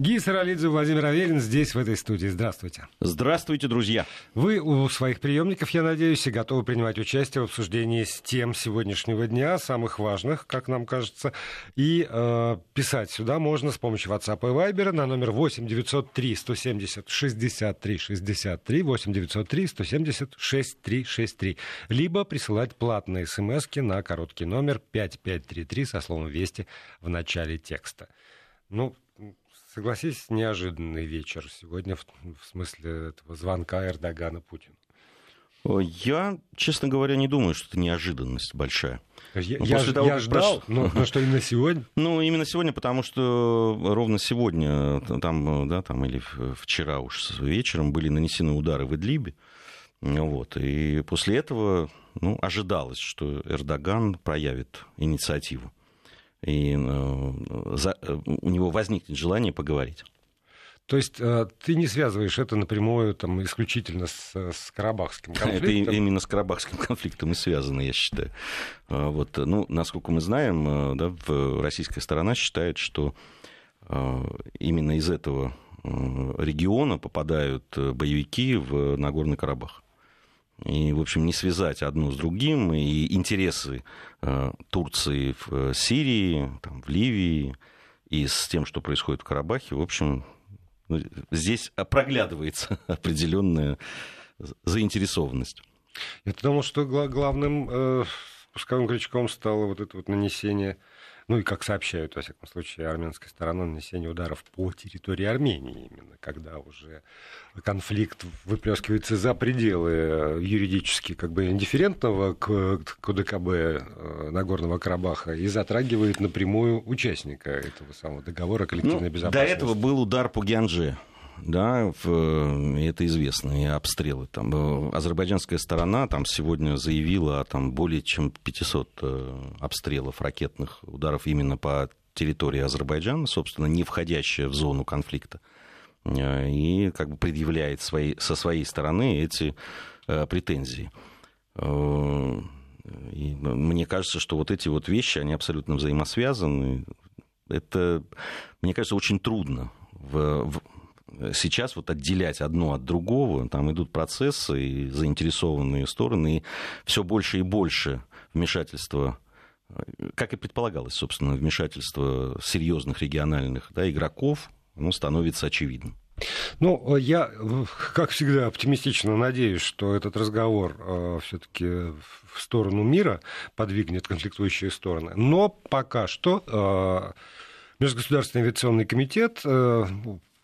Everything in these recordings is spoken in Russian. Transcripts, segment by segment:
Гия Саралидзе, Владимир Аверин здесь, в этой студии. Здравствуйте. Здравствуйте, друзья. Вы у своих приемников, я надеюсь, и готовы принимать участие в обсуждении с тем сегодняшнего дня, самых важных, как нам кажется. И э, писать сюда можно с помощью WhatsApp и Viber на номер 8 903 170 63 63 8 903 170 63 63. Либо присылать платные смс на короткий номер 5533 со словом «Вести» в начале текста. Ну, согласись, неожиданный вечер сегодня в, в смысле этого звонка Эрдогана Путину. Я, честно говоря, не думаю, что это неожиданность большая. Я, ну, я, того, я ждал, прош... но, но что именно сегодня? Ну, именно сегодня, потому что ровно сегодня, там, да, там, или вчера уж вечером были нанесены удары в Идлибе. Вот, и после этого ну, ожидалось, что Эрдоган проявит инициативу и э, за, э, у него возникнет желание поговорить. То есть э, ты не связываешь это напрямую там, исключительно с, с Карабахским конфликтом? Это именно с Карабахским конфликтом и связано, я считаю. Вот, ну, насколько мы знаем, да, российская сторона считает, что именно из этого региона попадают боевики в Нагорный Карабах и, в общем, не связать одно с другим, и интересы э, Турции в э, Сирии, там, в Ливии и с тем, что происходит в Карабахе, в общем, ну, здесь проглядывается определенная заинтересованность. Я думал, что главным э, спусковым крючком стало вот это вот нанесение ну и, как сообщают, во всяком случае, армянская сторона, нанесение ударов по территории Армении, именно когда уже конфликт выплескивается за пределы э, юридически как бы индифферентного к, к ОДКБ э, Нагорного Карабаха и затрагивает напрямую участника этого самого договора коллективной ну, безопасности. До этого был удар по Гянже да, в, это известно, и обстрелы. Там, э, азербайджанская сторона там сегодня заявила о там, более чем 500 э, обстрелов ракетных ударов именно по территории Азербайджана, собственно, не входящая в зону конфликта, э, и как бы предъявляет свои, со своей стороны эти претензии. И мне кажется, что вот эти вот вещи, они абсолютно взаимосвязаны. Это, мне кажется, очень трудно в, в сейчас вот отделять одно от другого, там идут процессы и заинтересованные стороны, и все больше и больше вмешательства как и предполагалось, собственно, вмешательство серьезных региональных да, игроков, оно становится очевидным. Ну, я, как всегда, оптимистично надеюсь, что этот разговор э, все-таки в сторону мира подвигнет конфликтующие стороны. Но пока что э, Межгосударственный авиационный комитет э,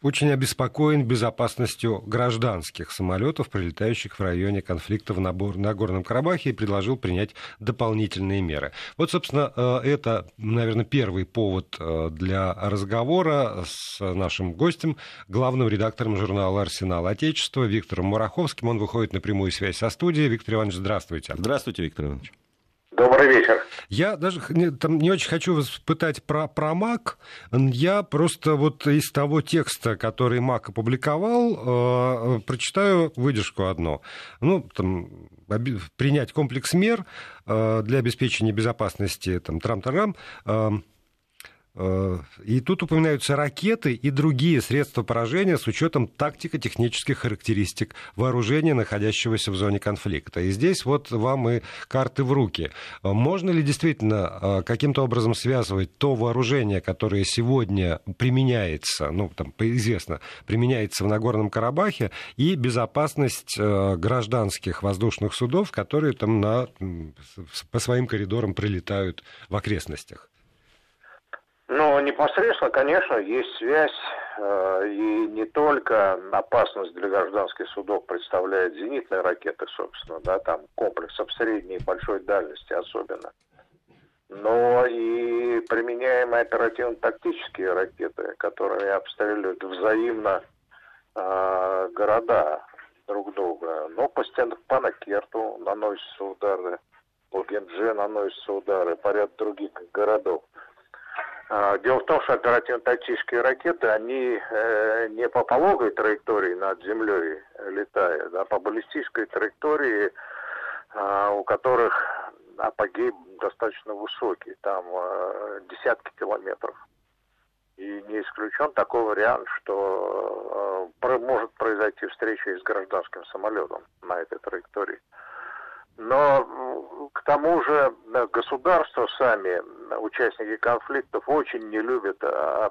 очень обеспокоен безопасностью гражданских самолетов, прилетающих в районе конфликта в Нагорном Карабахе, и предложил принять дополнительные меры. Вот, собственно, э, это, наверное, первый повод э, для разговора с нашим гостем, главным редактором журнала «Арсенал Отечества» Виктором Мураховским. Он выходит на прямую связь со студией. Виктор Иванович, здравствуйте. Здравствуйте, Виктор Иванович. Добрый вечер. Я даже не, там, не очень хочу вас пытать про, про МАК. Я просто вот из того текста, который МАК опубликовал, э, прочитаю выдержку одну. Ну, там, принять комплекс мер э, для обеспечения безопасности там, трам-тарам. Э, Э, и тут упоминаются ракеты и другие средства поражения с учетом тактико-технических характеристик вооружения, находящегося в зоне конфликта. И здесь вот вам и карты в руки. Э, можно ли действительно э, каким-то образом связывать то вооружение, которое сегодня применяется, ну, там, известно, применяется в Нагорном Карабахе, и безопасность гражданских воздушных судов, которые там на, по своим коридорам прилетают в окрестностях? Ну, непосредственно, конечно, есть связь, э, и не только опасность для гражданских судов представляет зенитные ракеты, собственно, да, там комплексов средней и большой дальности особенно, но и применяемые оперативно-тактические ракеты, которые обстреливают взаимно э, города друг друга. Но по, стен, по Накерту наносятся удары, по Генже наносятся удары, по ряду других городов. А, дело в том, что оперативно-тактические ракеты, они э, не по пологой траектории над землей летают, а по баллистической траектории, э, у которых апогей достаточно высокий, там э, десятки километров. И не исключен такой вариант, что э, может произойти встреча с гражданским самолетом на этой траектории. Но к тому же государства сами, участники конфликтов, очень не любят а,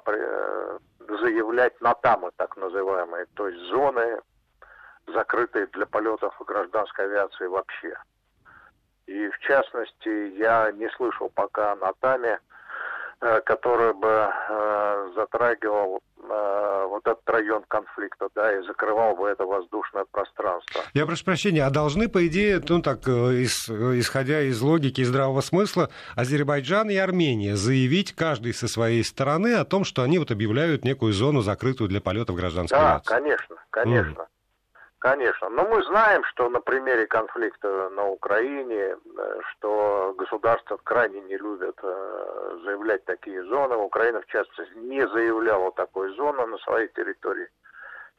заявлять натамы, так называемые, то есть зоны, закрытые для полетов гражданской авиации вообще. И в частности, я не слышал пока о натаме, Э, который бы э, затрагивал э, вот этот район конфликта, да, и закрывал бы это воздушное пространство. Я прошу прощения, а должны, по идее, ну так, из, исходя из логики и здравого смысла, Азербайджан и Армения заявить каждый со своей стороны о том, что они вот объявляют некую зону закрытую для полетов гражданской да, авиации? Да, конечно, конечно. Mm. Конечно. Но мы знаем, что на примере конфликта на Украине, э, что государства крайне не любят э, заявлять такие зоны. Украина, в частности, не заявляла такой зоны на своей территории.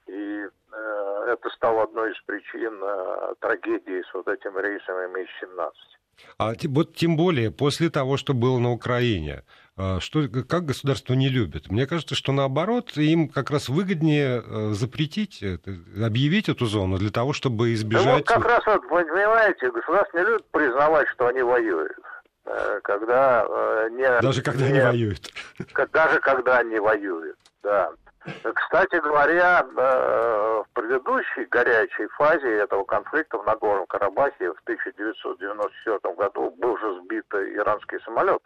И э, это стало одной из причин трагедии с вот этим рейсом MH17. А вот тем более после того, что было на Украине, что, как государство не любит? Мне кажется, что наоборот, им как раз выгоднее э, запретить, объявить эту зону для того, чтобы избежать... Ну, вот как раз, вот, вы понимаете, государство не любит признавать, что они воюют. Э, когда э, не... Даже когда не, они воюют. Даже когда они воюют, да. Кстати говоря, в предыдущей горячей фазе этого конфликта в Нагорном Карабахе в 1994 году был же сбит иранский самолет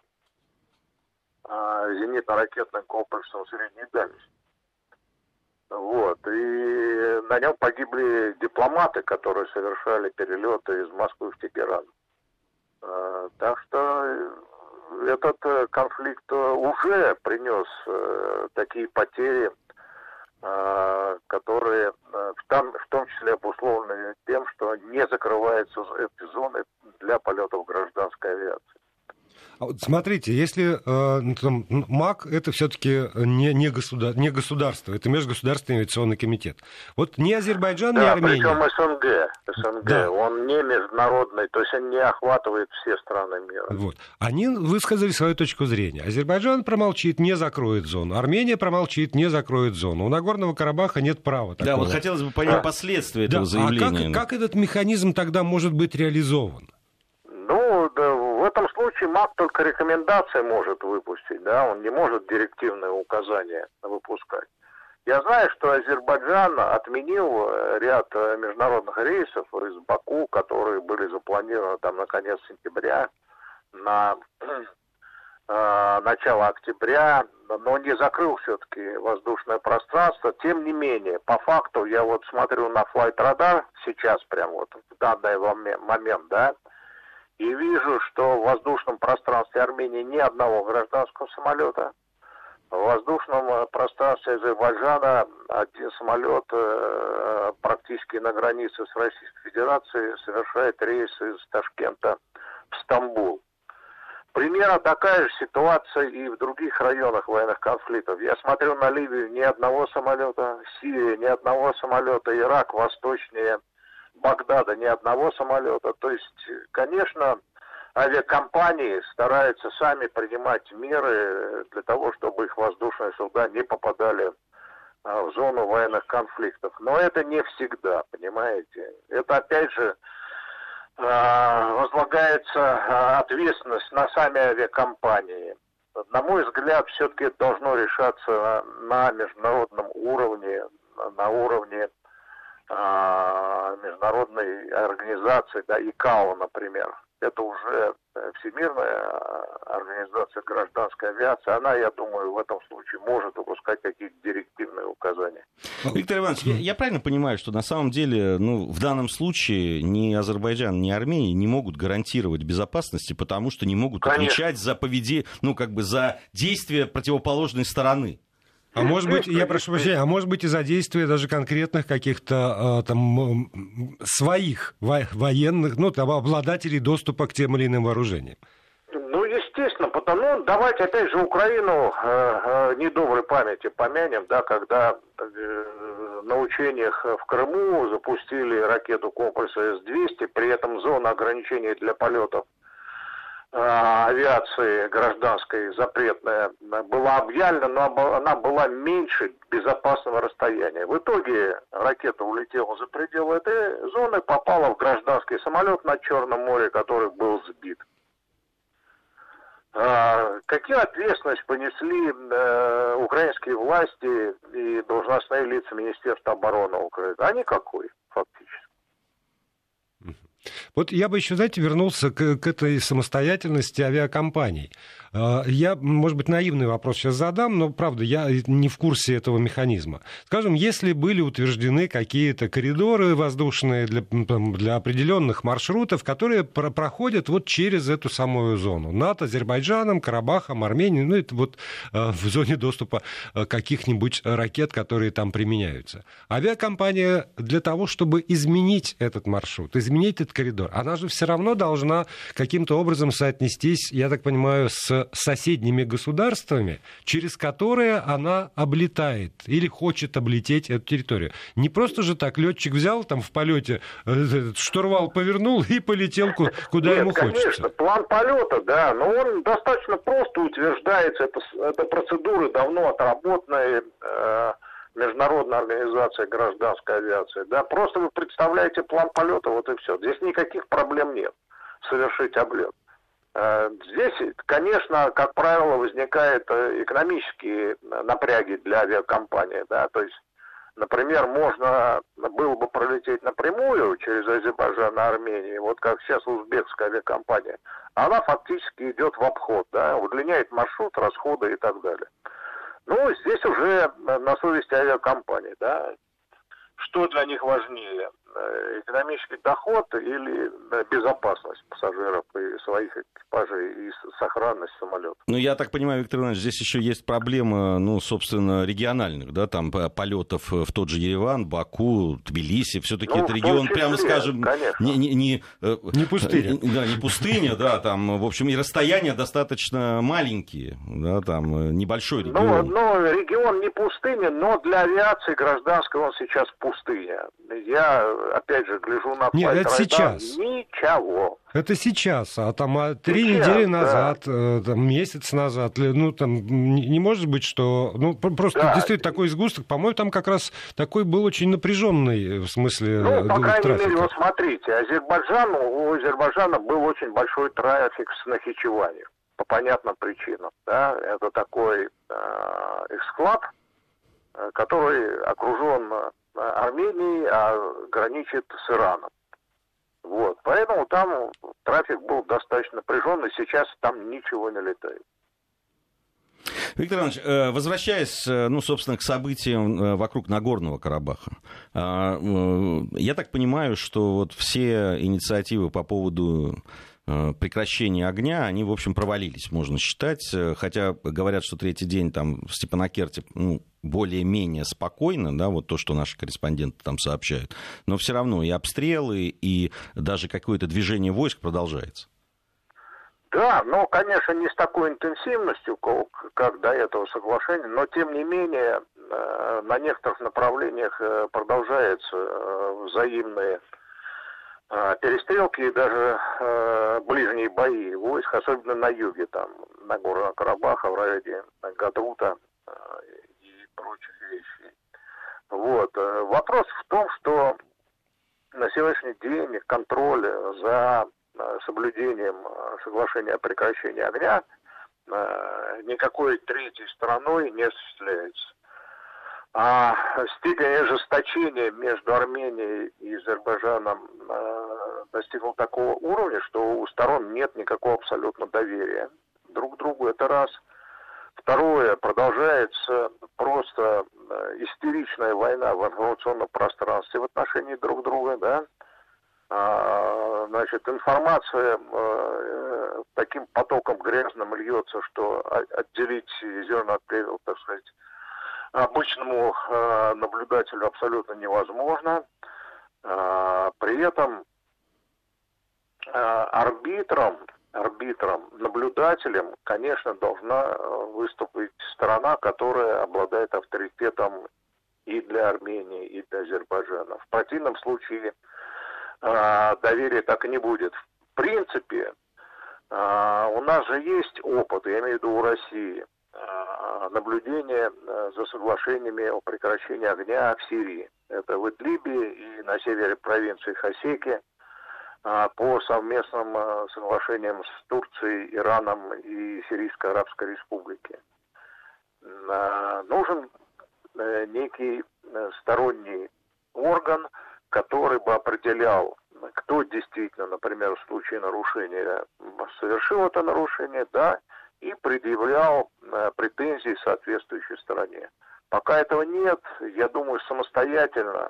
зенитно-ракетным комплексом средней дальности. Вот. И на нем погибли дипломаты, которые совершали перелеты из Москвы в Тегеран. А, так что этот э, конфликт уже принес э, такие потери, а, которые э, том, в том числе обусловлены тем, что не закрываются эти зоны для полетов гражданской авиации. А вот смотрите, если э, ну, там, МАК это все-таки не, не, государ, не государство, это межгосударственный авиационный комитет. Вот ни Азербайджан, да, ни Армения. Причем СНГ, СНГ, да. он не международный, то есть он не охватывает все страны мира. Вот. Они высказали свою точку зрения. Азербайджан промолчит, не закроет зону. Армения промолчит, не закроет зону. У Нагорного Карабаха нет права такого. Да, вот хотелось бы понять последствия этого да. заявления. А как, как этот механизм тогда может быть реализован? Ну, да, случае МАК только рекомендации может выпустить, да, он не может директивные указания выпускать. Я знаю, что Азербайджан отменил э, ряд э, международных рейсов из Баку, которые были запланированы там на конец сентября, на э, начало октября, но не закрыл все-таки воздушное пространство. Тем не менее, по факту, я вот смотрю на Flight Radar сейчас прям вот в данный момент, да, и вижу, что в воздушном пространстве Армении ни одного гражданского самолета. В воздушном э, пространстве Азербайджана один самолет э, практически на границе с Российской Федерацией совершает рейс из Ташкента в Стамбул. Примерно такая же ситуация и в других районах военных конфликтов. Я смотрю на Ливию ни одного самолета, Сирия ни одного самолета, Ирак восточнее Багдада ни одного самолета. То есть, конечно, авиакомпании стараются сами принимать меры для того, чтобы их воздушные суда не попадали а, в зону военных конфликтов. Но это не всегда, понимаете. Это опять же а, возлагается а, ответственность на сами авиакомпании. На мой взгляд, все-таки должно решаться на международном уровне, на уровне международной организации, да, ИКАО, например. Это уже э, Всемирная а, организация гражданской авиации. Она, я думаю, в этом случае может выпускать какие-то директивные указания. Виктор Иванович, я, я правильно понимаю, что на самом деле, ну, в данном случае ни Азербайджан, ни Армения не могут гарантировать безопасности, потому что не могут Конечно. отвечать за поведение, ну, как бы за действия противоположной стороны. А может быть, я прошу прощения, а может быть из-за действия даже конкретных каких-то а, там своих военных, ну, там, обладателей доступа к тем или иным вооружениям? Ну, естественно, потому ну, давайте опять же Украину э, э, недоброй памяти помянем, да, когда э, на учениях в Крыму запустили ракету комплекса С-200, при этом зона ограничений для полетов авиации гражданской запретная была объявлена, но она была меньше безопасного расстояния. В итоге ракета улетела за пределы этой зоны, попала в гражданский самолет над Черном море, который был сбит. А, какие ответственность понесли э, украинские власти и должностные лица Министерства обороны Украины? А никакой, фактически. Вот я бы еще, знаете, вернулся к, к этой самостоятельности авиакомпаний. А, я, может быть, наивный вопрос сейчас задам, но, правда, я не в курсе этого механизма. Скажем, если были утверждены какие-то коридоры воздушные для, для определенных маршрутов, которые про проходят вот через эту самую зону. над Азербайджаном, Карабахом, Арменией, ну, это вот а, в зоне доступа а, каких-нибудь ракет, которые там применяются. Авиакомпания для того, чтобы изменить этот маршрут, изменить этот коридор, она же все равно должна каким-то образом соотнестись, я так понимаю, с соседними государствами, через которые она облетает или хочет облететь эту территорию. Не просто же так летчик взял там в полете, э, штурвал повернул и полетел куда Нет, ему конечно, хочется. план полета, да, но он достаточно просто утверждается. Это, это процедуры давно отработанные. Э, Международная организация гражданской авиации. Да, просто вы представляете план полета, вот и все. Здесь никаких проблем нет совершить облет. Э, здесь, конечно, как правило, возникают э, экономические напряги для авиакомпании, да, то есть, например, можно было бы пролететь напрямую через Азербайджан и Армению, вот как сейчас узбекская авиакомпания, она фактически идет в обход, да, удлиняет маршрут, расходы и так далее. Ну, здесь уже на совести авиакомпании, да, что для них важнее, э, экономический доход или э, безопасность пассажиров и своих экипажей и сохранность самолета. Ну, я так понимаю, Виктор Иванович, здесь еще есть проблема, ну, собственно, региональных, да, там полетов в тот же Ереван, Баку, Тбилиси, все-таки ну, это регион, числе, прямо скажем, не, не, не, э, не пустыня. Да, не пустыня, да, там, в общем, и расстояния достаточно маленькие, да, там, небольшой ну, регион. Ну, ну регион не пустыня, но для авиации гражданской он сейчас пустыня. Я, опять же, гляжу на Нет, это сейчас. Ничего. Это сейчас, а там а три сейчас, недели назад, да. Э, там, месяц назад, ну там не может быть, что, ну просто да. действительно такой сгусток, по-моему, там как раз такой был очень напряженный в смысле Ну, по крайней трафика. мере, вот смотрите, Азербайджан, у Азербайджана был очень большой трафик с Нахичевани, по понятным причинам, да, это такой э, эксклад, э, который окружен Арменией, а граничит с Ираном. Вот. Поэтому там трафик был достаточно напряженный, сейчас там ничего не летает. Виктор Иванович, э, возвращаясь, э, ну, собственно, к событиям э, вокруг Нагорного Карабаха, я так понимаю, что вот все инициативы по поводу прекращения огня, они, в общем, провалились, можно считать. Хотя говорят, что третий день там в Степанакерте ну, более-менее спокойно, да, вот то, что наши корреспонденты там сообщают. Но все равно и обстрелы, и даже какое-то движение войск продолжается. Да, но, конечно, не с такой интенсивностью, как до этого соглашения, но, тем не менее, э, на некоторых направлениях э, продолжаются э, взаимные перестрелки и даже ближние бои войск, особенно на юге, там, на горах Карабаха, в районе Гадрута и прочих вещей. Вот. Вопрос в том, что на сегодняшний день контроль за Э, соблюдением э, соглашения о прекращении огня э, никакой третьей стороной не осуществляется. А степень ожесточения между Арменией и Азербайджаном достигла такого уровня, что у сторон нет никакого абсолютно доверия друг к другу. Это раз. Второе, продолжается просто истеричная война в информационном пространстве в отношении друг друга, да, а, значит, информация э, таким потоком грязным льется, что отделить зерна от плевел, так сказать, обычному э, наблюдателю абсолютно невозможно. А, при этом э, арбитром, арбитром, наблюдателем, конечно, должна выступить сторона, которая обладает авторитетом и для Армении, и для Азербайджана. В противном случае а, доверия так и не будет. В принципе, У нас же есть опыт, я имею в виду у России, наблюдения за соглашениями о прекращении огня в Сирии. Это в Идлибе и на севере провинции Хасеки по совместным соглашениям с Турцией, Ираном и Сирийской Арабской Республикой. Нужен э, некий э, сторонний орган, который бы определял, кто действительно, например, в случае нарушения совершил это нарушение, да, и предъявлял э, претензии соответствующей стороне. Пока этого нет, я думаю, самостоятельно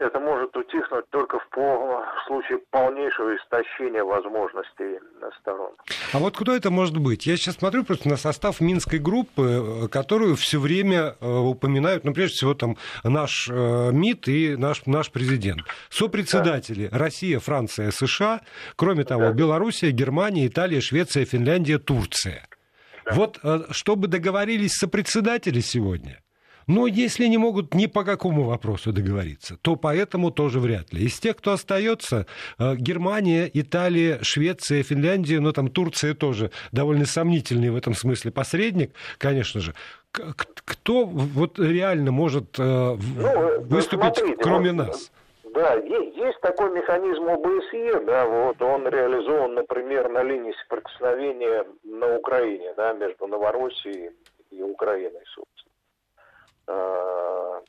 это может утихнуть только в, в случае полнейшего истощения возможностей сторон. А вот кто это может быть? Я сейчас смотрю просто на состав Минской группы, э, которую все время э, упоминают, ну, прежде всего, там наш э, МИД и наш, наш президент. Сопредседатели да. Россия, Франция, США, кроме того, да. Белоруссия, Германия, Италия, Швеция, Финляндия, Турция. Да. Вот чтобы договорились сопредседатели сегодня – но если не могут ни по какому вопросу договориться, то поэтому тоже вряд ли. Из тех, кто остается, э, Германия, Италия, Швеция, Финляндия, но там Турция тоже довольно сомнительный в этом смысле посредник, конечно же. Кто вот реально может э, ну, выступить, смотрите, кроме вот, нас? Да, есть такой механизм ОБСЕ, да, вот он реализован, например, на линии соприкосновения на Украине, да, между Новороссией и Украиной, собственно. Э,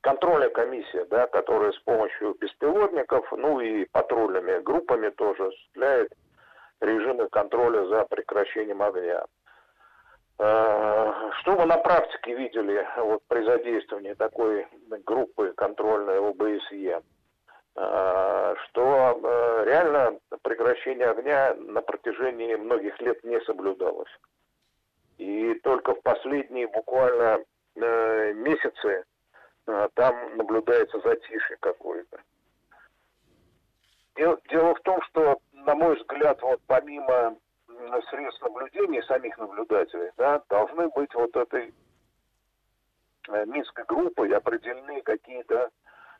контроля комиссия, да, которая с помощью беспилотников, ну и патрульными группами тоже осуществляет режимы контроля за прекращением огня. Э, что мы на практике видели вот, при задействовании такой группы контрольной ОБСЕ? Э, что реально прекращение огня на протяжении многих лет не соблюдалось. И только в последние буквально месяцы э, там наблюдается затишье какое-то. Дело, дело в том, что, на мой взгляд, вот помимо средств наблюдения самих наблюдателей, да, должны быть вот этой э, Минской группой определены какие-то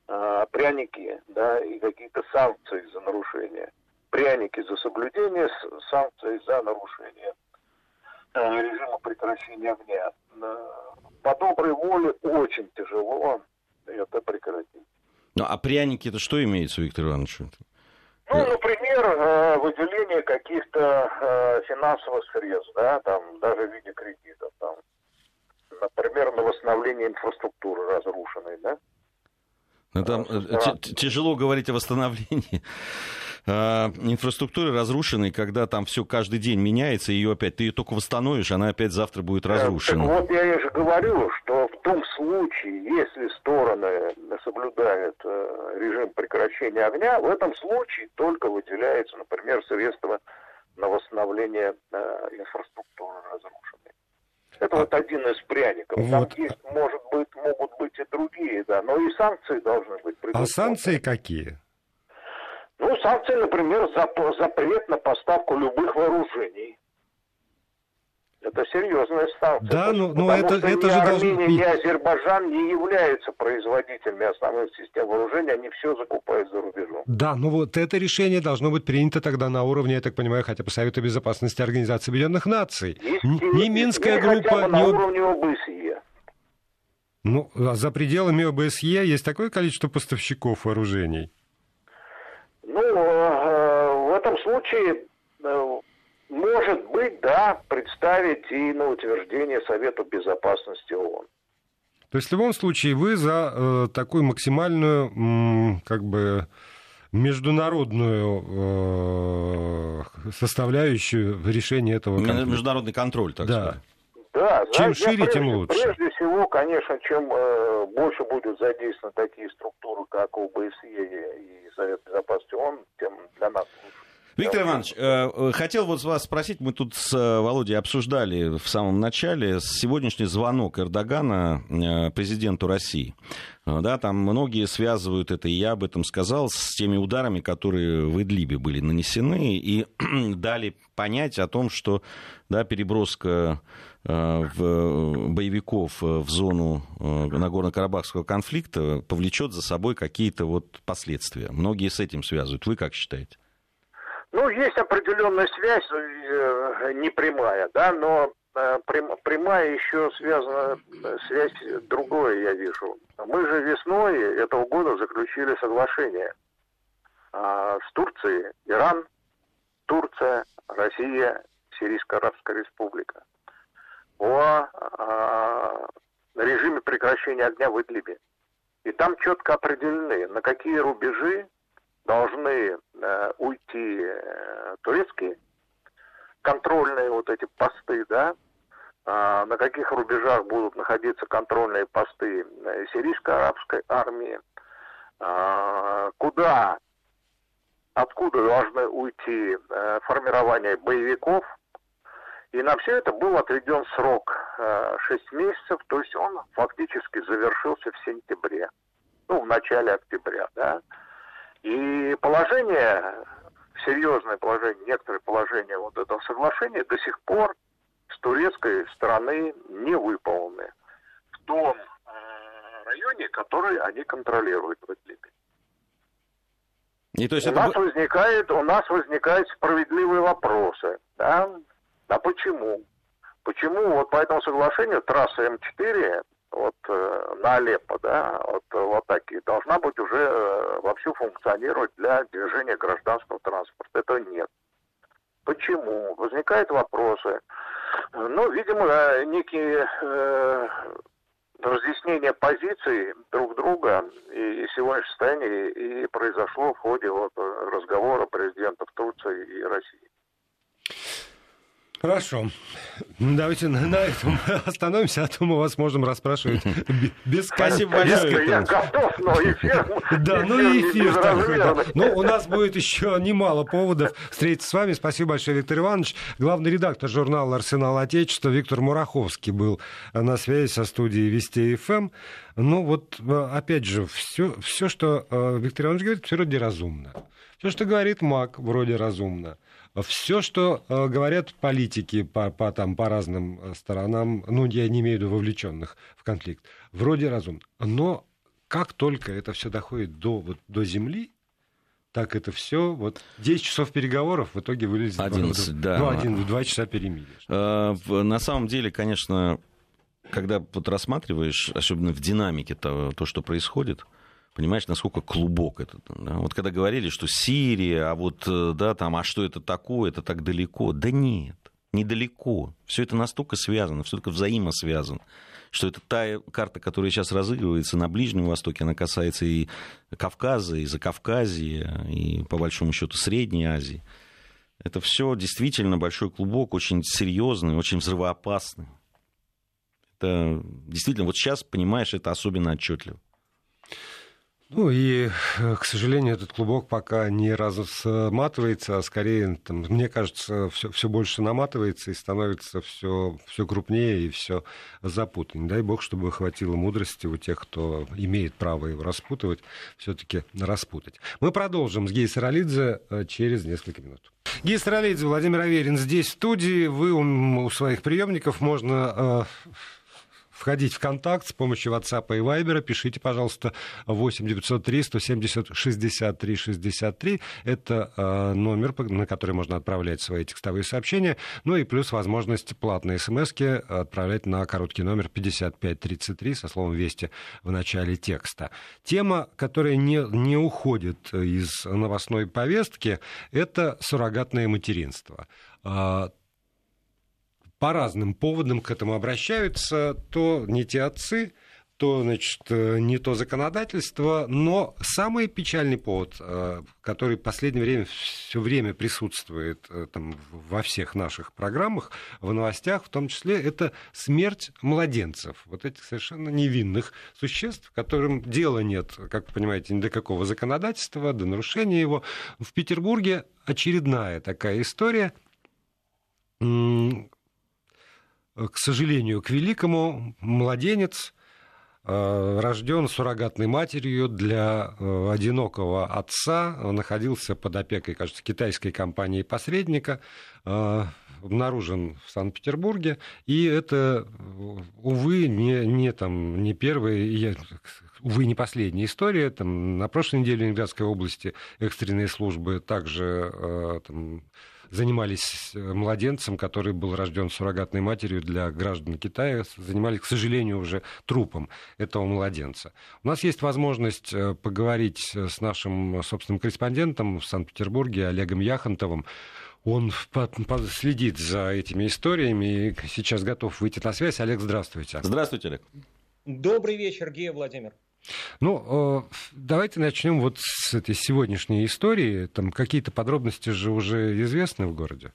э, пряники, да, и какие-то санкции за нарушение. Пряники за соблюдение, санкции за нарушение э, режима прекращения огня. Э, по доброй воле очень тяжело это прекратить. Ну, а пряники это что имеется, Виктор Иванович? Ну, например, э, выделение каких-то э, финансовых средств, да, там, даже в виде кредитов, там, например, на восстановление инфраструктуры разрушенной, да. Ну, там да. тяжело говорить о восстановлении. А, инфраструктуры разрушенной, когда там все каждый день меняется, ее опять, ты ее только восстановишь, она опять завтра будет разрушена. Так вот я же говорю, что в том случае, если стороны соблюдают э, режим прекращения огня, в этом случае только выделяется, например, средства на восстановление э, инфраструктуры разрушенной. Это а... вот один из пряников. Вот. Там есть, может быть, могут быть и другие, да, но и санкции должны быть. А санкции какие? Ну, санкции, например, запрет на поставку любых вооружений. Это серьезная санкция. Да, ну, ну это, что это ни же Армения, должно... ни Азербайджан не являются производителями основных систем вооружения, они все закупают за рубежом. Да, ну вот это решение должно быть принято тогда на уровне, я так понимаю, хотя бы Совета Безопасности Организации Объединенных Наций. Есть, не Минская группа, не... на уровне ОБСЕ. Ну, а за пределами ОБСЕ есть такое количество поставщиков вооружений. Ну, э, в этом случае, э, может быть, да, представить и на утверждение Совета Безопасности ООН. То есть в любом случае вы за э, такую максимальную, как бы, международную э, составляющую решения этого конфликта. Международный контроль, так да. сказать. Да, чем я, шире, прежде, тем лучше. Прежде всего, конечно, чем э, больше будут задействованы такие структуры, как ОБСЕ и Совет Безопасности ООН, тем для нас лучше. Виктор Иванович, э, хотел вот вас спросить, мы тут с э, Володей обсуждали в самом начале сегодняшний звонок Эрдогана э, президенту России. Да, там многие связывают это, и я об этом сказал, с теми ударами, которые в Идлибе были нанесены, и дали понять о том, что да, переброска в боевиков в зону Нагорно-Карабахского конфликта повлечет за собой какие-то вот последствия. Многие с этим связывают. Вы как считаете? Ну, есть определенная связь, э, непрямая, да, но э, прямая еще связана, э, связь другое я вижу. Мы же весной этого года заключили соглашение а, с Турцией, Иран, Турция, Россия, Сирийская Арабская Республика о а, режиме прекращения огня в Идлибе. И там четко определены, на какие рубежи должны э, уйти э, турецкие контрольные вот эти посты, да, э, на каких рубежах будут находиться контрольные посты э, сирийской арабской армии, э, куда, откуда должны уйти э, формирование боевиков, и на все это был отведен срок э, 6 месяцев, то есть он фактически завершился в сентябре, ну, в начале октября, да. И положение, серьезное положение, некоторые положения вот этого соглашения до сих пор с турецкой стороны не выполнены в том э, районе, который они контролируют в Идлибе. И то есть у, это... нас возникает, у нас возникают справедливые вопросы. Да? А почему? Почему вот по этому соглашению трасса М4 вот э, на Алеппо, да, вот в атаке, должна быть уже э, вовсю функционировать для движения гражданского транспорта. Этого нет. Почему? Возникают вопросы. Ну, видимо, некие э, разъяснения позиций друг друга и, и сегодняшнее состояние и произошло в ходе вот разговора президентов Турции и России. Хорошо. Давайте на, на этом остановимся, а то мы вас можем расспрашивать без Спасибо большое. Я готов, но эфир... Да, ну и эфир такой. Да. Ну, у нас будет еще немало поводов встретиться с вами. Спасибо большое, Виктор Иванович. Главный редактор журнала «Арсенал Отечества» Виктор Мураховский был на связи со студией Вести ФМ. Ну, вот, опять же, все, все что э, Виктор Иванович говорит, все вроде разумно. Все, что говорит МАК, вроде разумно все, что э, говорят политики по, по, там, по разным э, сторонам, ну, я не имею в виду вовлеченных в конфликт, вроде разумно. Но как только это все доходит до, вот, до земли, так это все, вот 10 часов переговоров в итоге вылезет 11, в, да. Ну, один, 2 часа перемирия. Э, на самом деле, конечно, когда вот рассматриваешь, особенно в динамике того, то, что происходит, понимаешь, насколько клубок этот. Да? Вот когда говорили, что Сирия, а вот, э, да, там, а что это такое, это так далеко. Да нет, недалеко. Все это настолько связано, все это взаимосвязано, что это та карта, которая сейчас разыгрывается на Ближнем Востоке, она касается и Кавказа, и Закавказья, и, по большому счету, Средней Азии. Это все действительно большой клубок, очень серьезный, очень взрывоопасный. Это действительно, вот сейчас, понимаешь, это особенно отчетливо. Ну и, э, к сожалению, этот клубок пока не разматывается, а скорее, там, мне кажется, все, все больше наматывается и становится все, все крупнее и все запутаннее. Дай бог, чтобы хватило мудрости у тех, кто имеет право его распутывать, все-таки распутать. Мы продолжим с Гей Саралидзе э, через несколько минут. Гей Саралидзе, Владимир Аверин здесь в студии. Вы у своих приемников можно э, входить в контакт с помощью WhatsApp и Viber. Пишите, пожалуйста, 8 903 170 63 63. Это э, номер, на который можно отправлять свои текстовые сообщения. Ну и плюс возможность платной смс отправлять на короткий номер 5533 со словом «Вести» в начале текста. Тема, которая не, не уходит из новостной повестки, это суррогатное материнство а, по разным поводам к этому обращаются, то не те отцы, то, значит, не то законодательство, но самый печальный повод, э, который в последнее время все время присутствует э, там, во всех наших программах, в новостях в том числе, это смерть младенцев, вот этих совершенно невинных существ, которым дела нет, как вы понимаете, ни до какого законодательства, до нарушения его. В Петербурге очередная такая история, к сожалению, к великому, младенец э, рожден суррогатной матерью для э, одинокого отца, находился под опекой, кажется, китайской компании-посредника, обнаружен в Санкт-Петербурге, и это, увы, не, не, там, не первый, увы, не последняя история. Там, на прошлой неделе в Ленинградской области экстренные службы также э, там, занимались э, младенцем, который был рожден суррогатной матерью для граждан Китая, занимались, к сожалению, уже трупом этого младенца. У нас есть возможность э, поговорить с нашим собственным корреспондентом в Санкт-Петербурге Олегом Яхонтовым. Он следит за этими историями и сейчас готов выйти на связь. Олег, здравствуйте. Здравствуйте, Олег. Добрый вечер, Гея Владимир. Ну, э, давайте начнем вот с этой сегодняшней истории. Там какие-то подробности же уже известны в городе.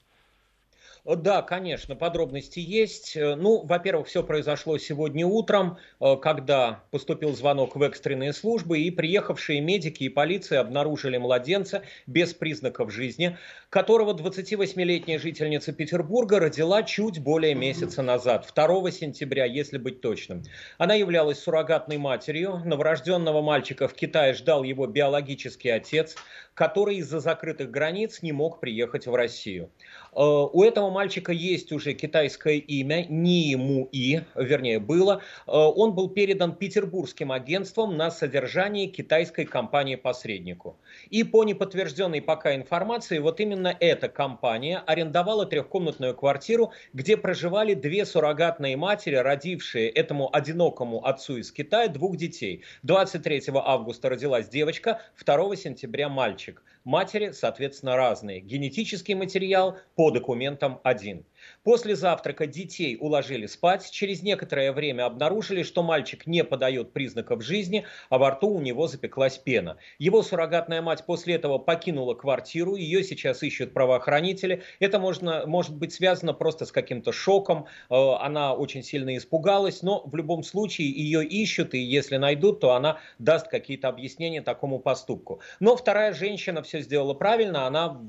Да, конечно, подробности есть. Ну, во-первых, все произошло сегодня утром, э, когда поступил звонок в экстренные службы, и приехавшие медики и полиция обнаружили младенца без признаков жизни, которого 28-летняя жительница Петербурга родила чуть более месяца назад, 2 сентября, если быть точным. Она являлась суррогатной матерью. Новорожденного мальчика в Китае ждал его биологический отец, который из-за закрытых границ не мог приехать в Россию. Э, у этого мальчика есть уже китайское имя, Ни Му И, вернее было. Э, он был передан петербургским агентством на содержание китайской компании-посреднику. И по неподтвержденной пока информации, вот именно эта компания арендовала трехкомнатную квартиру, где проживали две суррогатные матери, родившие этому одинокому отцу из Китая двух детей. 23 августа родилась девочка, 2 сентября мальчик. Матери, соответственно, разные. Генетический материал по документам один. После завтрака детей уложили спать. Через некоторое время обнаружили, что мальчик не подает признаков жизни, а во рту у него запеклась пена. Его суррогатная мать после этого покинула квартиру. Ее сейчас ищут правоохранители. Это можно, может быть связано просто с каким-то шоком. Э, она очень сильно испугалась, но в любом случае ее ищут, и если найдут, то она даст какие-то объяснения такому поступку. Но вторая женщина все сделала правильно. Она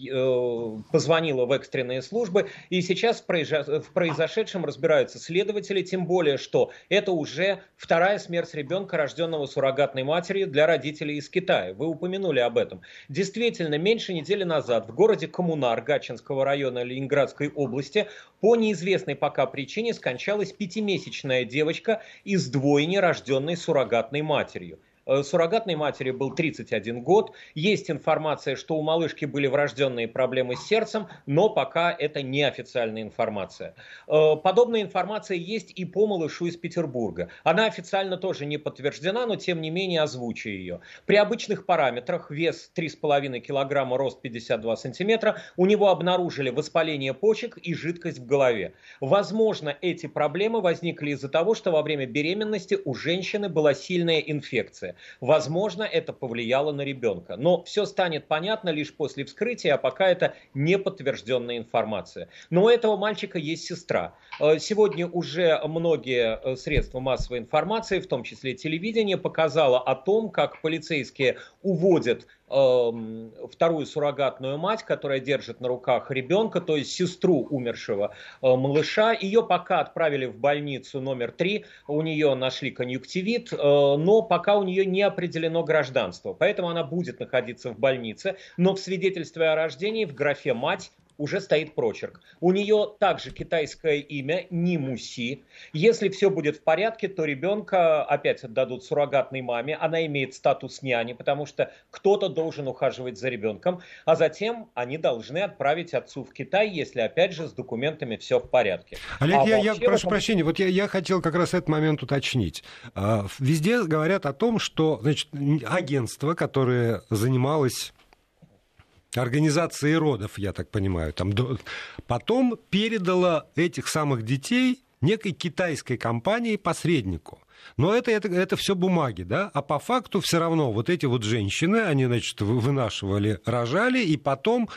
э, позвонила в экстренные службы и и сейчас в произошедшем разбираются следователи, тем более, что это уже вторая смерть ребенка, рожденного суррогатной матерью для родителей из Китая. Вы упомянули об этом. Действительно, меньше недели назад в городе Коммунар Гатчинского района Ленинградской области по неизвестной пока причине скончалась пятимесячная девочка из двойни, рожденной суррогатной матерью. Э, суррогатной матери был 31 год. Есть информация, что у малышки были врожденные проблемы с сердцем, но пока это неофициальная информация. Э, подобная информация есть и по малышу из Петербурга. Она официально тоже не подтверждена, но тем не менее озвучу ее. При обычных параметрах вес 3,5 кг, рост 52 см, у него обнаружили воспаление почек и жидкость в голове. Возможно, эти проблемы возникли из-за того, что во время беременности у женщины была сильная инфекция. Возможно, это повлияло на ребенка. Но все станет понятно лишь после вскрытия, а пока это не подтвержденная информация. Но у этого мальчика есть сестра. Э, сегодня уже многие э, средства массовой информации, в том числе телевидение, показало о том, как полицейские уводят вторую суррогатную мать, которая держит на руках ребенка, то есть сестру умершего э, малыша. Ее пока отправили в больницу номер три, у нее нашли конъюнктивит, э, но пока у нее не определено гражданство. Поэтому она будет находиться в больнице, но в свидетельстве о рождении в графе «мать» уже стоит прочерк. У нее также китайское имя Нимуси. Если все будет в порядке, то ребенка опять отдадут суррогатной маме. Она имеет статус няни, потому что кто-то должен ухаживать за ребенком. А затем они должны отправить отцу в Китай, если опять же с документами все в порядке. Олег, а я, я прошу этом... прощения, вот я, я хотел как раз этот момент уточнить. А, везде говорят о том, что значит, агентство, которое занималось организации родов, я так понимаю, там, потом передала этих самых детей некой китайской компании посреднику. Но это, это, это все бумаги, да? А по факту все равно вот эти вот женщины, они, значит, вынашивали, рожали, и потом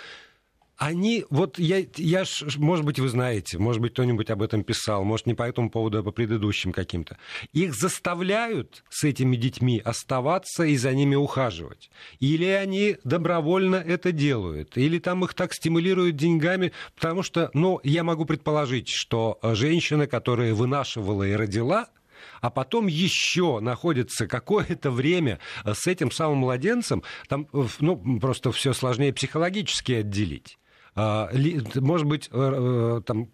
они, вот я, я ж, может быть, вы знаете, может быть, кто-нибудь об этом писал, может, не по этому поводу, а по предыдущим каким-то. Их заставляют с этими детьми оставаться и за ними ухаживать. Или они добровольно это делают, или там их так стимулируют деньгами, потому что, ну, я могу предположить, что женщина, которая вынашивала и родила, а потом еще находится какое-то время с этим самым младенцем, там ну, просто все сложнее психологически отделить. А, может быть, э, там,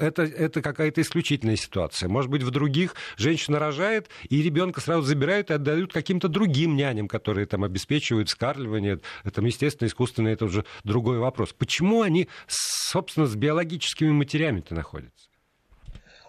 это, это какая-то исключительная ситуация. Может быть, в других женщина рожает, и ребенка сразу забирают и отдают каким-то другим няням, которые там обеспечивают скармливание. Это, естественно, искусственно, это уже другой вопрос. Почему они, собственно, с биологическими матерями-то находятся?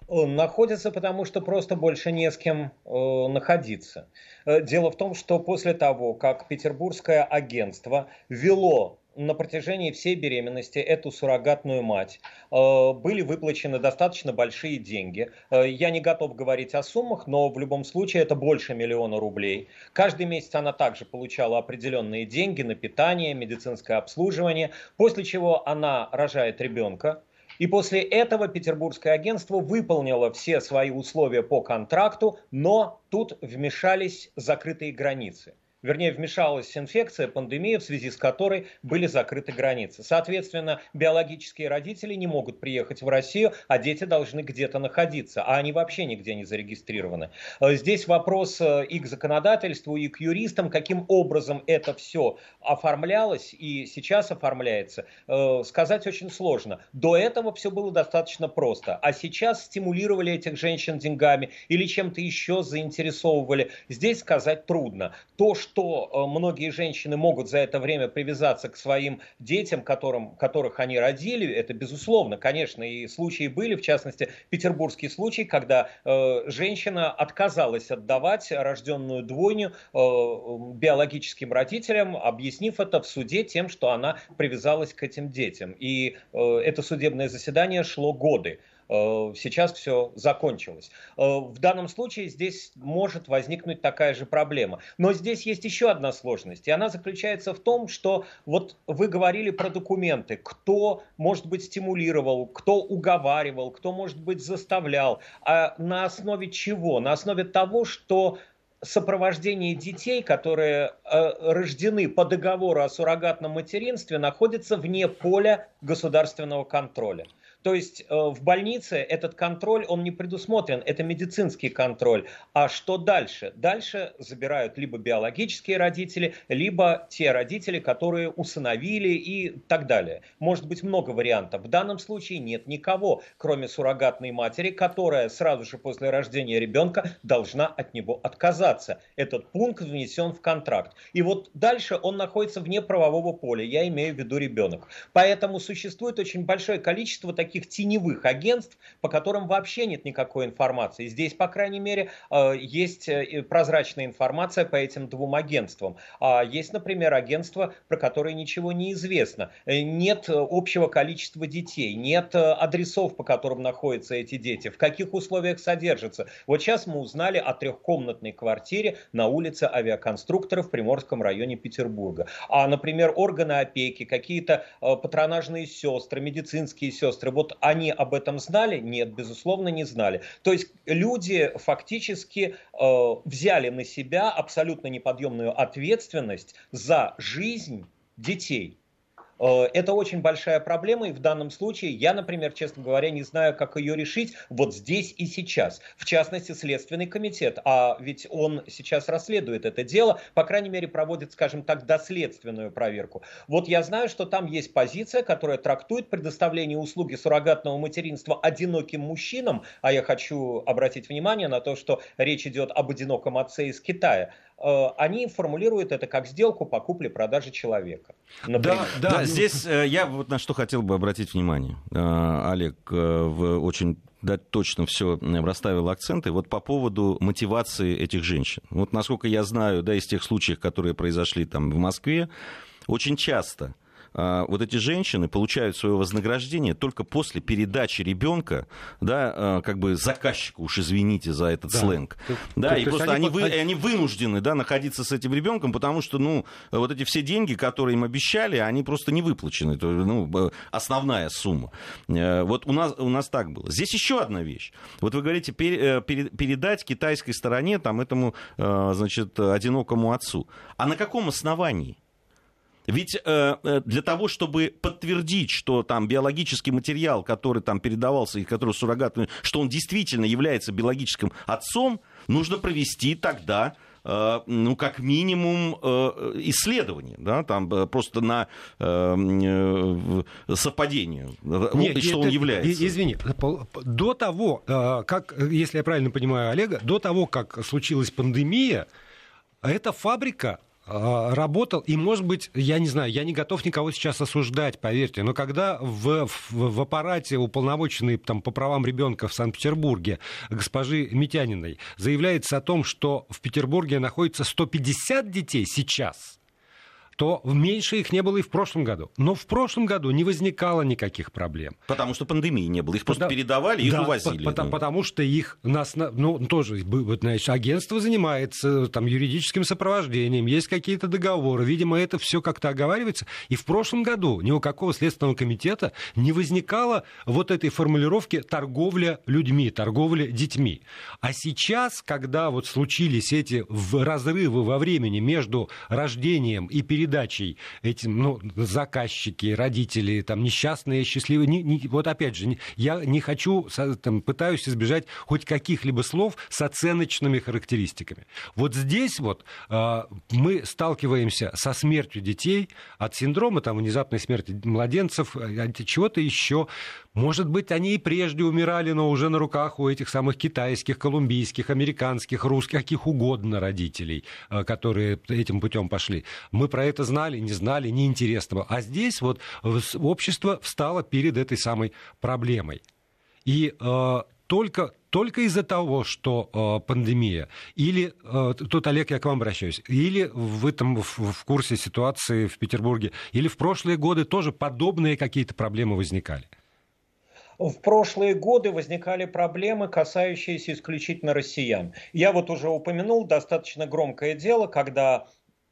Находятся, потому что просто больше не с кем э, находиться. Э, дело в том, что после того, как Петербургское агентство вело на протяжении всей беременности эту суррогатную мать. Э, были выплачены достаточно большие деньги. Э, я не готов говорить о суммах, но в любом случае это больше миллиона рублей. Каждый месяц она также получала определенные деньги на питание, медицинское обслуживание, после чего она рожает ребенка. И после этого Петербургское агентство выполнило все свои условия по контракту, но тут вмешались закрытые границы вернее, вмешалась инфекция, пандемия, в связи с которой были закрыты границы. Соответственно, биологические родители не могут приехать в Россию, а дети должны где-то находиться, а они вообще нигде не зарегистрированы. Э, здесь вопрос э, и к законодательству, и к юристам, каким образом это все оформлялось и сейчас оформляется, э, сказать очень сложно. До этого все было достаточно просто, а сейчас стимулировали этих женщин деньгами или чем-то еще заинтересовывали. Здесь сказать трудно. То, что что э, многие женщины могут за это время привязаться к своим детям, которым, которых они родили, это безусловно, конечно, и случаи были, в частности, петербургский случай, когда э, женщина отказалась отдавать рожденную двойню э, биологическим родителям, объяснив это в суде тем, что она привязалась к этим детям. И э, это судебное заседание шло годы. Э, сейчас все закончилось. Э, в данном случае здесь может возникнуть такая же проблема. Но здесь есть еще одна сложность, и она заключается в том, что вот вы говорили про документы, кто, может быть, стимулировал, кто уговаривал, кто, может быть, заставлял, а на основе чего? На основе того, что сопровождение детей, которые э, рождены по договору о суррогатном материнстве, находится вне поля государственного контроля. То есть э, в больнице этот контроль, он не предусмотрен, это медицинский контроль. А что дальше? Дальше забирают либо биологические родители, либо те родители, которые усыновили и так далее. Может быть много вариантов. В данном случае нет никого, кроме суррогатной матери, которая сразу же после рождения ребенка должна от него отказаться. Этот пункт внесен в контракт. И вот дальше он находится вне правового поля, я имею в виду ребенок. Поэтому существует очень большое количество таких таких теневых агентств, по которым вообще нет никакой информации. Здесь, по крайней мере, э, есть э, прозрачная информация по этим двум агентствам. А есть, например, агентство, про которое ничего не известно. Э, нет общего количества детей, нет адресов, по которым находятся эти дети, в каких условиях содержатся. Вот сейчас мы узнали о трехкомнатной квартире на улице авиаконструкторов в Приморском районе Петербурга. А, например, органы опеки, какие-то патронажные сестры, медицинские сестры, вот вот они об этом знали? Нет, безусловно, не знали. То есть люди фактически э, взяли на себя абсолютно неподъемную ответственность за жизнь детей. Э, это очень большая проблема, и в данном случае я, например, честно говоря, не знаю, как ее решить вот здесь и сейчас. В частности, Следственный комитет, а ведь он сейчас расследует это дело, по крайней мере, проводит, скажем так, доследственную проверку. Вот я знаю, что там есть позиция, которая трактует предоставление услуги суррогатного материнства одиноким мужчинам, а я хочу обратить внимание на то, что речь идет об одиноком отце из Китая. Э, они формулируют это как сделку по купле-продаже человека. Например. Да, да, здесь э, я вот на что хотел бы обратить внимание. Э, Олег, в очень да, точно все расставил акценты. Вот по поводу мотивации этих женщин. Вот насколько я знаю, да, из тех случаев, которые произошли там в Москве, очень часто вот эти женщины получают свое вознаграждение только после передачи ребенка, да, а, как бы заказчику, уж извините за этот да. сленг. Да, то, и то просто они, вы, они вынуждены, да, находиться с этим ребенком, потому что, ну, вот эти все деньги, которые им обещали, они просто не выплачены, то, ну, основная сумма. Э, вот у нас, у нас так было. Здесь еще одна вещь. Вот вы говорите, э, передать китайской стороне, там, этому, э, значит, одинокому отцу. А на каком основании? Ведь э, э, для того, чтобы подтвердить, что там биологический материал, который там передавался и который суррогатный, что он действительно является биологическим отцом, нужно провести тогда ну, как минимум, исследование, да, там просто на совпадение, Нет, что это, он является. Извини, до того, как, если я правильно понимаю Олега, до того, как случилась пандемия, эта фабрика работал, и, может быть, я не знаю, я не готов никого сейчас осуждать, поверьте, но когда в, в, в аппарате уполномоченной там, по правам ребенка в Санкт-Петербурге госпожи Митяниной заявляется о том, что в Петербурге находится 150 детей сейчас, то меньше их не было и в прошлом году. Но в прошлом году не возникало никаких проблем. Потому что пандемии не было. Их просто да, передавали, их да, увозили. Потому, потому что их нас, ну, тоже, значит, агентство занимается там, юридическим сопровождением, есть какие-то договоры. Видимо, это все как-то оговаривается. И в прошлом году ни у какого следственного комитета не возникало вот этой формулировки торговля людьми, торговля детьми. А сейчас, когда вот случились эти разрывы во времени между рождением и перед передачей этим, ну, заказчики, родители, там, несчастные, счастливые. Не, не, вот опять же, я не хочу, там, пытаюсь избежать хоть каких-либо слов с оценочными характеристиками. Вот здесь вот э, мы сталкиваемся со смертью детей от синдрома там, внезапной смерти младенцев, от чего-то еще. Может быть, они и прежде умирали, но уже на руках у этих самых китайских, колумбийских, американских, русских, каких угодно родителей, э, которые этим путем пошли. Мы про это знали, не знали, неинтересно было. А здесь вот общество встало перед этой самой проблемой. И э, только, только из-за того, что э, пандемия, или, э, тут, Олег, я к вам обращаюсь, или в этом в, в курсе ситуации в Петербурге, или в прошлые годы тоже подобные какие-то проблемы возникали? В прошлые годы возникали проблемы, касающиеся исключительно россиян. Я вот уже упомянул достаточно громкое дело, когда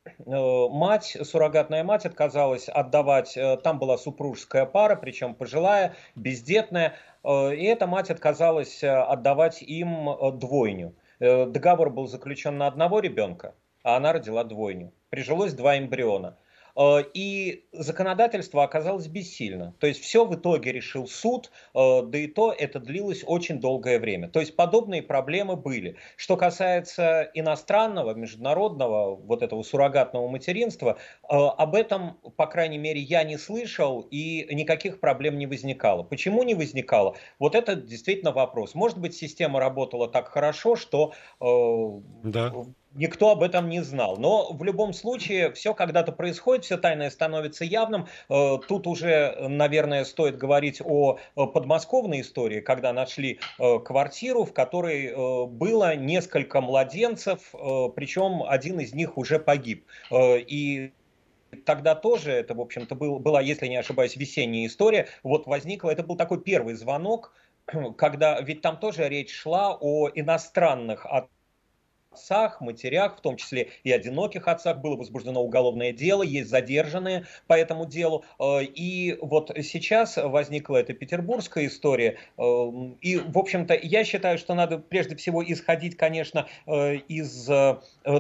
э, мать, суррогатная мать отказалась отдавать, э, там была супружеская пара, причем пожилая, бездетная, э, и эта мать отказалась отдавать им двойню. Договор был заключен на одного ребенка, а она родила двойню. Прижилось два эмбриона. Э, и законодательство оказалось бессильно. То есть все в итоге решил суд, э, да и то это длилось очень долгое время. То есть подобные проблемы были. Что касается иностранного, международного, вот этого суррогатного материнства, э, об этом, по крайней мере, я не слышал и никаких проблем не возникало. Почему не возникало? Вот это действительно вопрос. Может быть, система работала так хорошо, что да никто об этом не знал. Но в любом случае все когда-то происходит, все тайное становится явным. Э, тут уже, наверное, стоит говорить о подмосковной истории, когда нашли э, квартиру, в которой э, было несколько младенцев, причем один из них уже погиб. И тогда тоже это, в общем-то, был, была, если не ошибаюсь, весенняя история. Вот возникла, это был такой первый звонок, когда, ведь там тоже речь шла о иностранных отцах, матерях, в том числе и одиноких отцах, было возбуждено уголовное дело, есть задержанные по этому делу. Э, и вот сейчас возникла эта петербургская история. Э, и, в общем-то, я считаю, что надо прежде всего исходить, конечно, э, из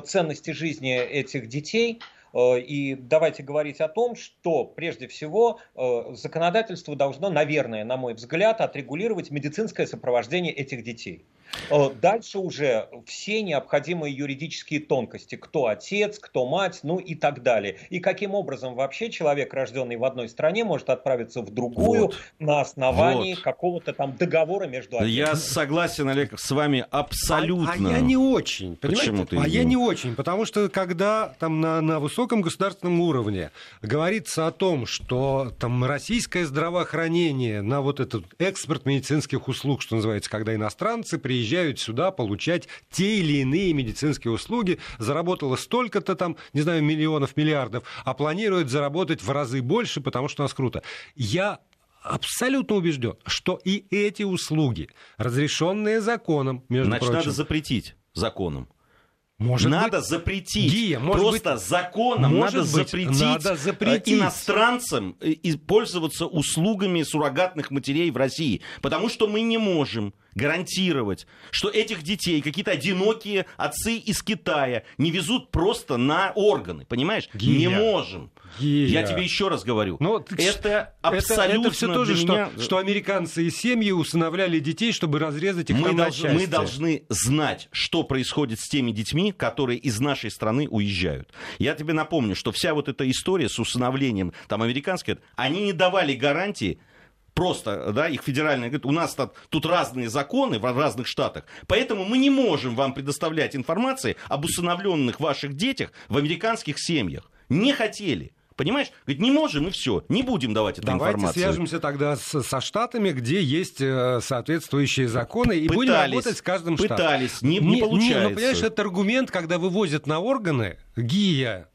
ценности жизни этих детей, и давайте говорить о том, что прежде всего законодательство должно, наверное, на мой взгляд, отрегулировать медицинское сопровождение этих детей. Э, дальше уже все необходимые юридические тонкости. Кто отец, кто мать, ну и так далее. И каким образом вообще человек, рожденный в одной стране, может отправиться в другую вот. на основании вот. какого-то там договора между отцами. Я согласен, Олег, с вами абсолютно. А, а я не очень. Понимаете? Почему ты? А я не очень, потому что когда там на, на высоком государственном уровне говорится о том, что там российское здравоохранение на вот этот экспорт медицинских услуг, что называется, когда иностранцы приезжают приезжают сюда получать те или иные медицинские услуги, заработала столько-то там, не знаю, миллионов, миллиардов, а планирует заработать в разы больше, потому что у нас круто. Я абсолютно убежден, что и эти услуги, разрешенные законом, между Значит, прочим... надо запретить законом. Может надо быть, запретить. Гия, может Просто быть, законом может надо, быть, запретить надо запретить иностранцам э, пользоваться услугами суррогатных матерей в России. Потому что мы не можем гарантировать, что этих детей какие-то одинокие отцы из Китая не везут просто на органы. Понимаешь? Гия. Не можем. Гия. Я тебе еще раз говорю. Но ну, это абсолютно это, это все то же, меня... что, что американцы и семьи усыновляли детей, чтобы разрезать их мы, на долж... мы должны знать, что происходит с теми детьми, которые из нашей страны уезжают. Я тебе напомню, что вся вот эта история с усыновлением там американских, они не давали гарантии просто, да, их федеральная, говорит, у нас тут, тут разные законы в разных штатах, поэтому мы не можем вам предоставлять информации об усыновленных ваших детях в американских семьях. Не хотели. Понимаешь? Говорит, не можем и все, не будем давать эту Давайте информацию. Давайте свяжемся тогда с, со штатами, где есть э, соответствующие законы, и пытались, будем работать с каждым штатом. Пытались, не, не, не получается. Не, ну, понимаешь, это аргумент, когда вывозят на органы ГИЯ,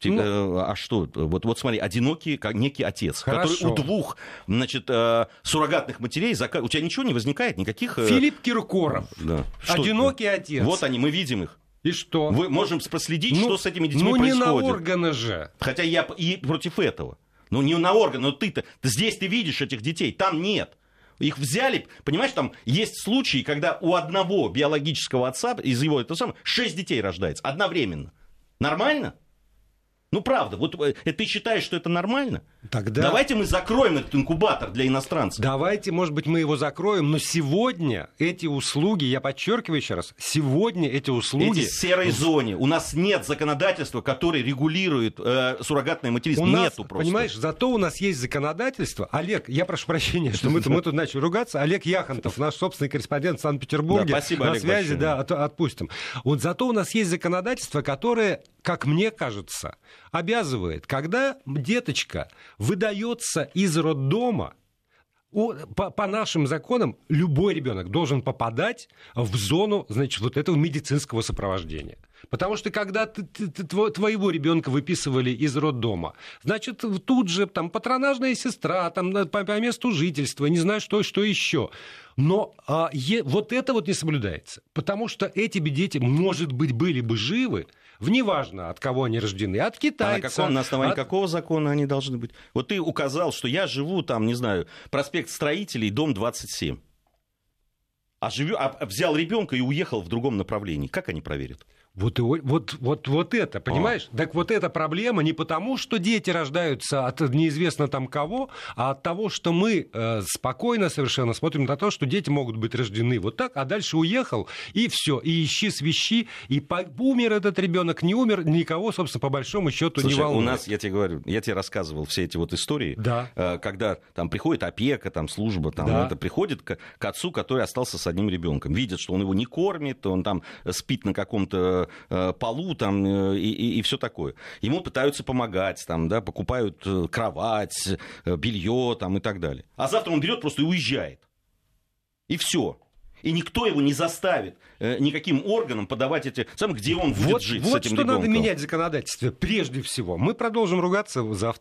Типа, ну, а что? Вот, вот смотри, одинокий, как некий отец, хорошо. который у двух значит, э, суррогатных матерей, у тебя ничего не возникает, никаких... Э, Филипп Киркоров, да. одинокий что? отец. Вот они, мы видим их. И что? Мы можем проследить, ну, что с этими детьми ну, происходит. Ну не на органы же. Хотя я и против этого. Ну не на органы, но ты-то здесь ты видишь этих детей, там нет. Их взяли, понимаешь, там есть случаи, когда у одного биологического отца из его этого самого шесть детей рождается одновременно. Нормально? Ну, правда, вот э, ты считаешь, что это нормально? Тогда... Давайте мы закроем этот инкубатор для иностранцев. Давайте, может быть, мы его закроем, но сегодня эти услуги, я подчеркиваю еще раз, сегодня эти услуги... Эти в серой зоне. У нас нет законодательства, которое регулирует э, суррогатное материнство. У Нету просто. Понимаешь, зато у нас есть законодательство. Олег, я прошу прощения, что мы, мы тут начали ругаться. Олег Яхонтов, наш собственный корреспондент в Санкт-Петербурге. Да, спасибо, на Олег, связи, большое. да, от, отпустим. Вот зато у нас есть законодательство, которое, как мне кажется, обязывает, когда деточка выдается из роддома, по, по нашим законам любой ребенок должен попадать в зону, значит, вот этого медицинского сопровождения. Потому что когда ты, ты, ты, твоего ребенка выписывали из роддома, значит, тут же там патронажная сестра, там по, по месту жительства, не знаю что, что еще. Но а, е, вот это вот не соблюдается. Потому что эти дети, может быть, были бы живы, неважно, от кого они рождены, от китайцев. А на, каком, на основании от... какого закона они должны быть? Вот ты указал, что я живу там, не знаю, проспект Строителей, дом 27. А, живю, а взял ребенка и уехал в другом направлении. Как они проверят? Вот, вот, вот, вот это, понимаешь? А. Так вот эта проблема не потому, что дети рождаются от неизвестно там кого, а от того, что мы э, спокойно совершенно смотрим на то, что дети могут быть рождены вот так, а дальше уехал, и все, и ищи свищи, и по, умер этот ребенок, не умер, никого, собственно, по большому счету Слушай, не волнует. у нас, я тебе говорю, я тебе рассказывал все эти вот истории, да. э, когда там приходит опека, там служба, там да. это приходит к, к отцу, который остался с одним ребенком, видит, что он его не кормит, он там спит на каком-то полу там, э, и, и, и все такое. Ему пытаются помогать, там, да, покупают э, кровать, белье там, и так далее. А завтра он берет просто и уезжает. И все. И никто его не заставит никаким органам подавать эти... Сам, где он будет вот, жить вот с этим что ребенком. надо менять в законодательстве. Прежде всего. Мы продолжим ругаться завтра.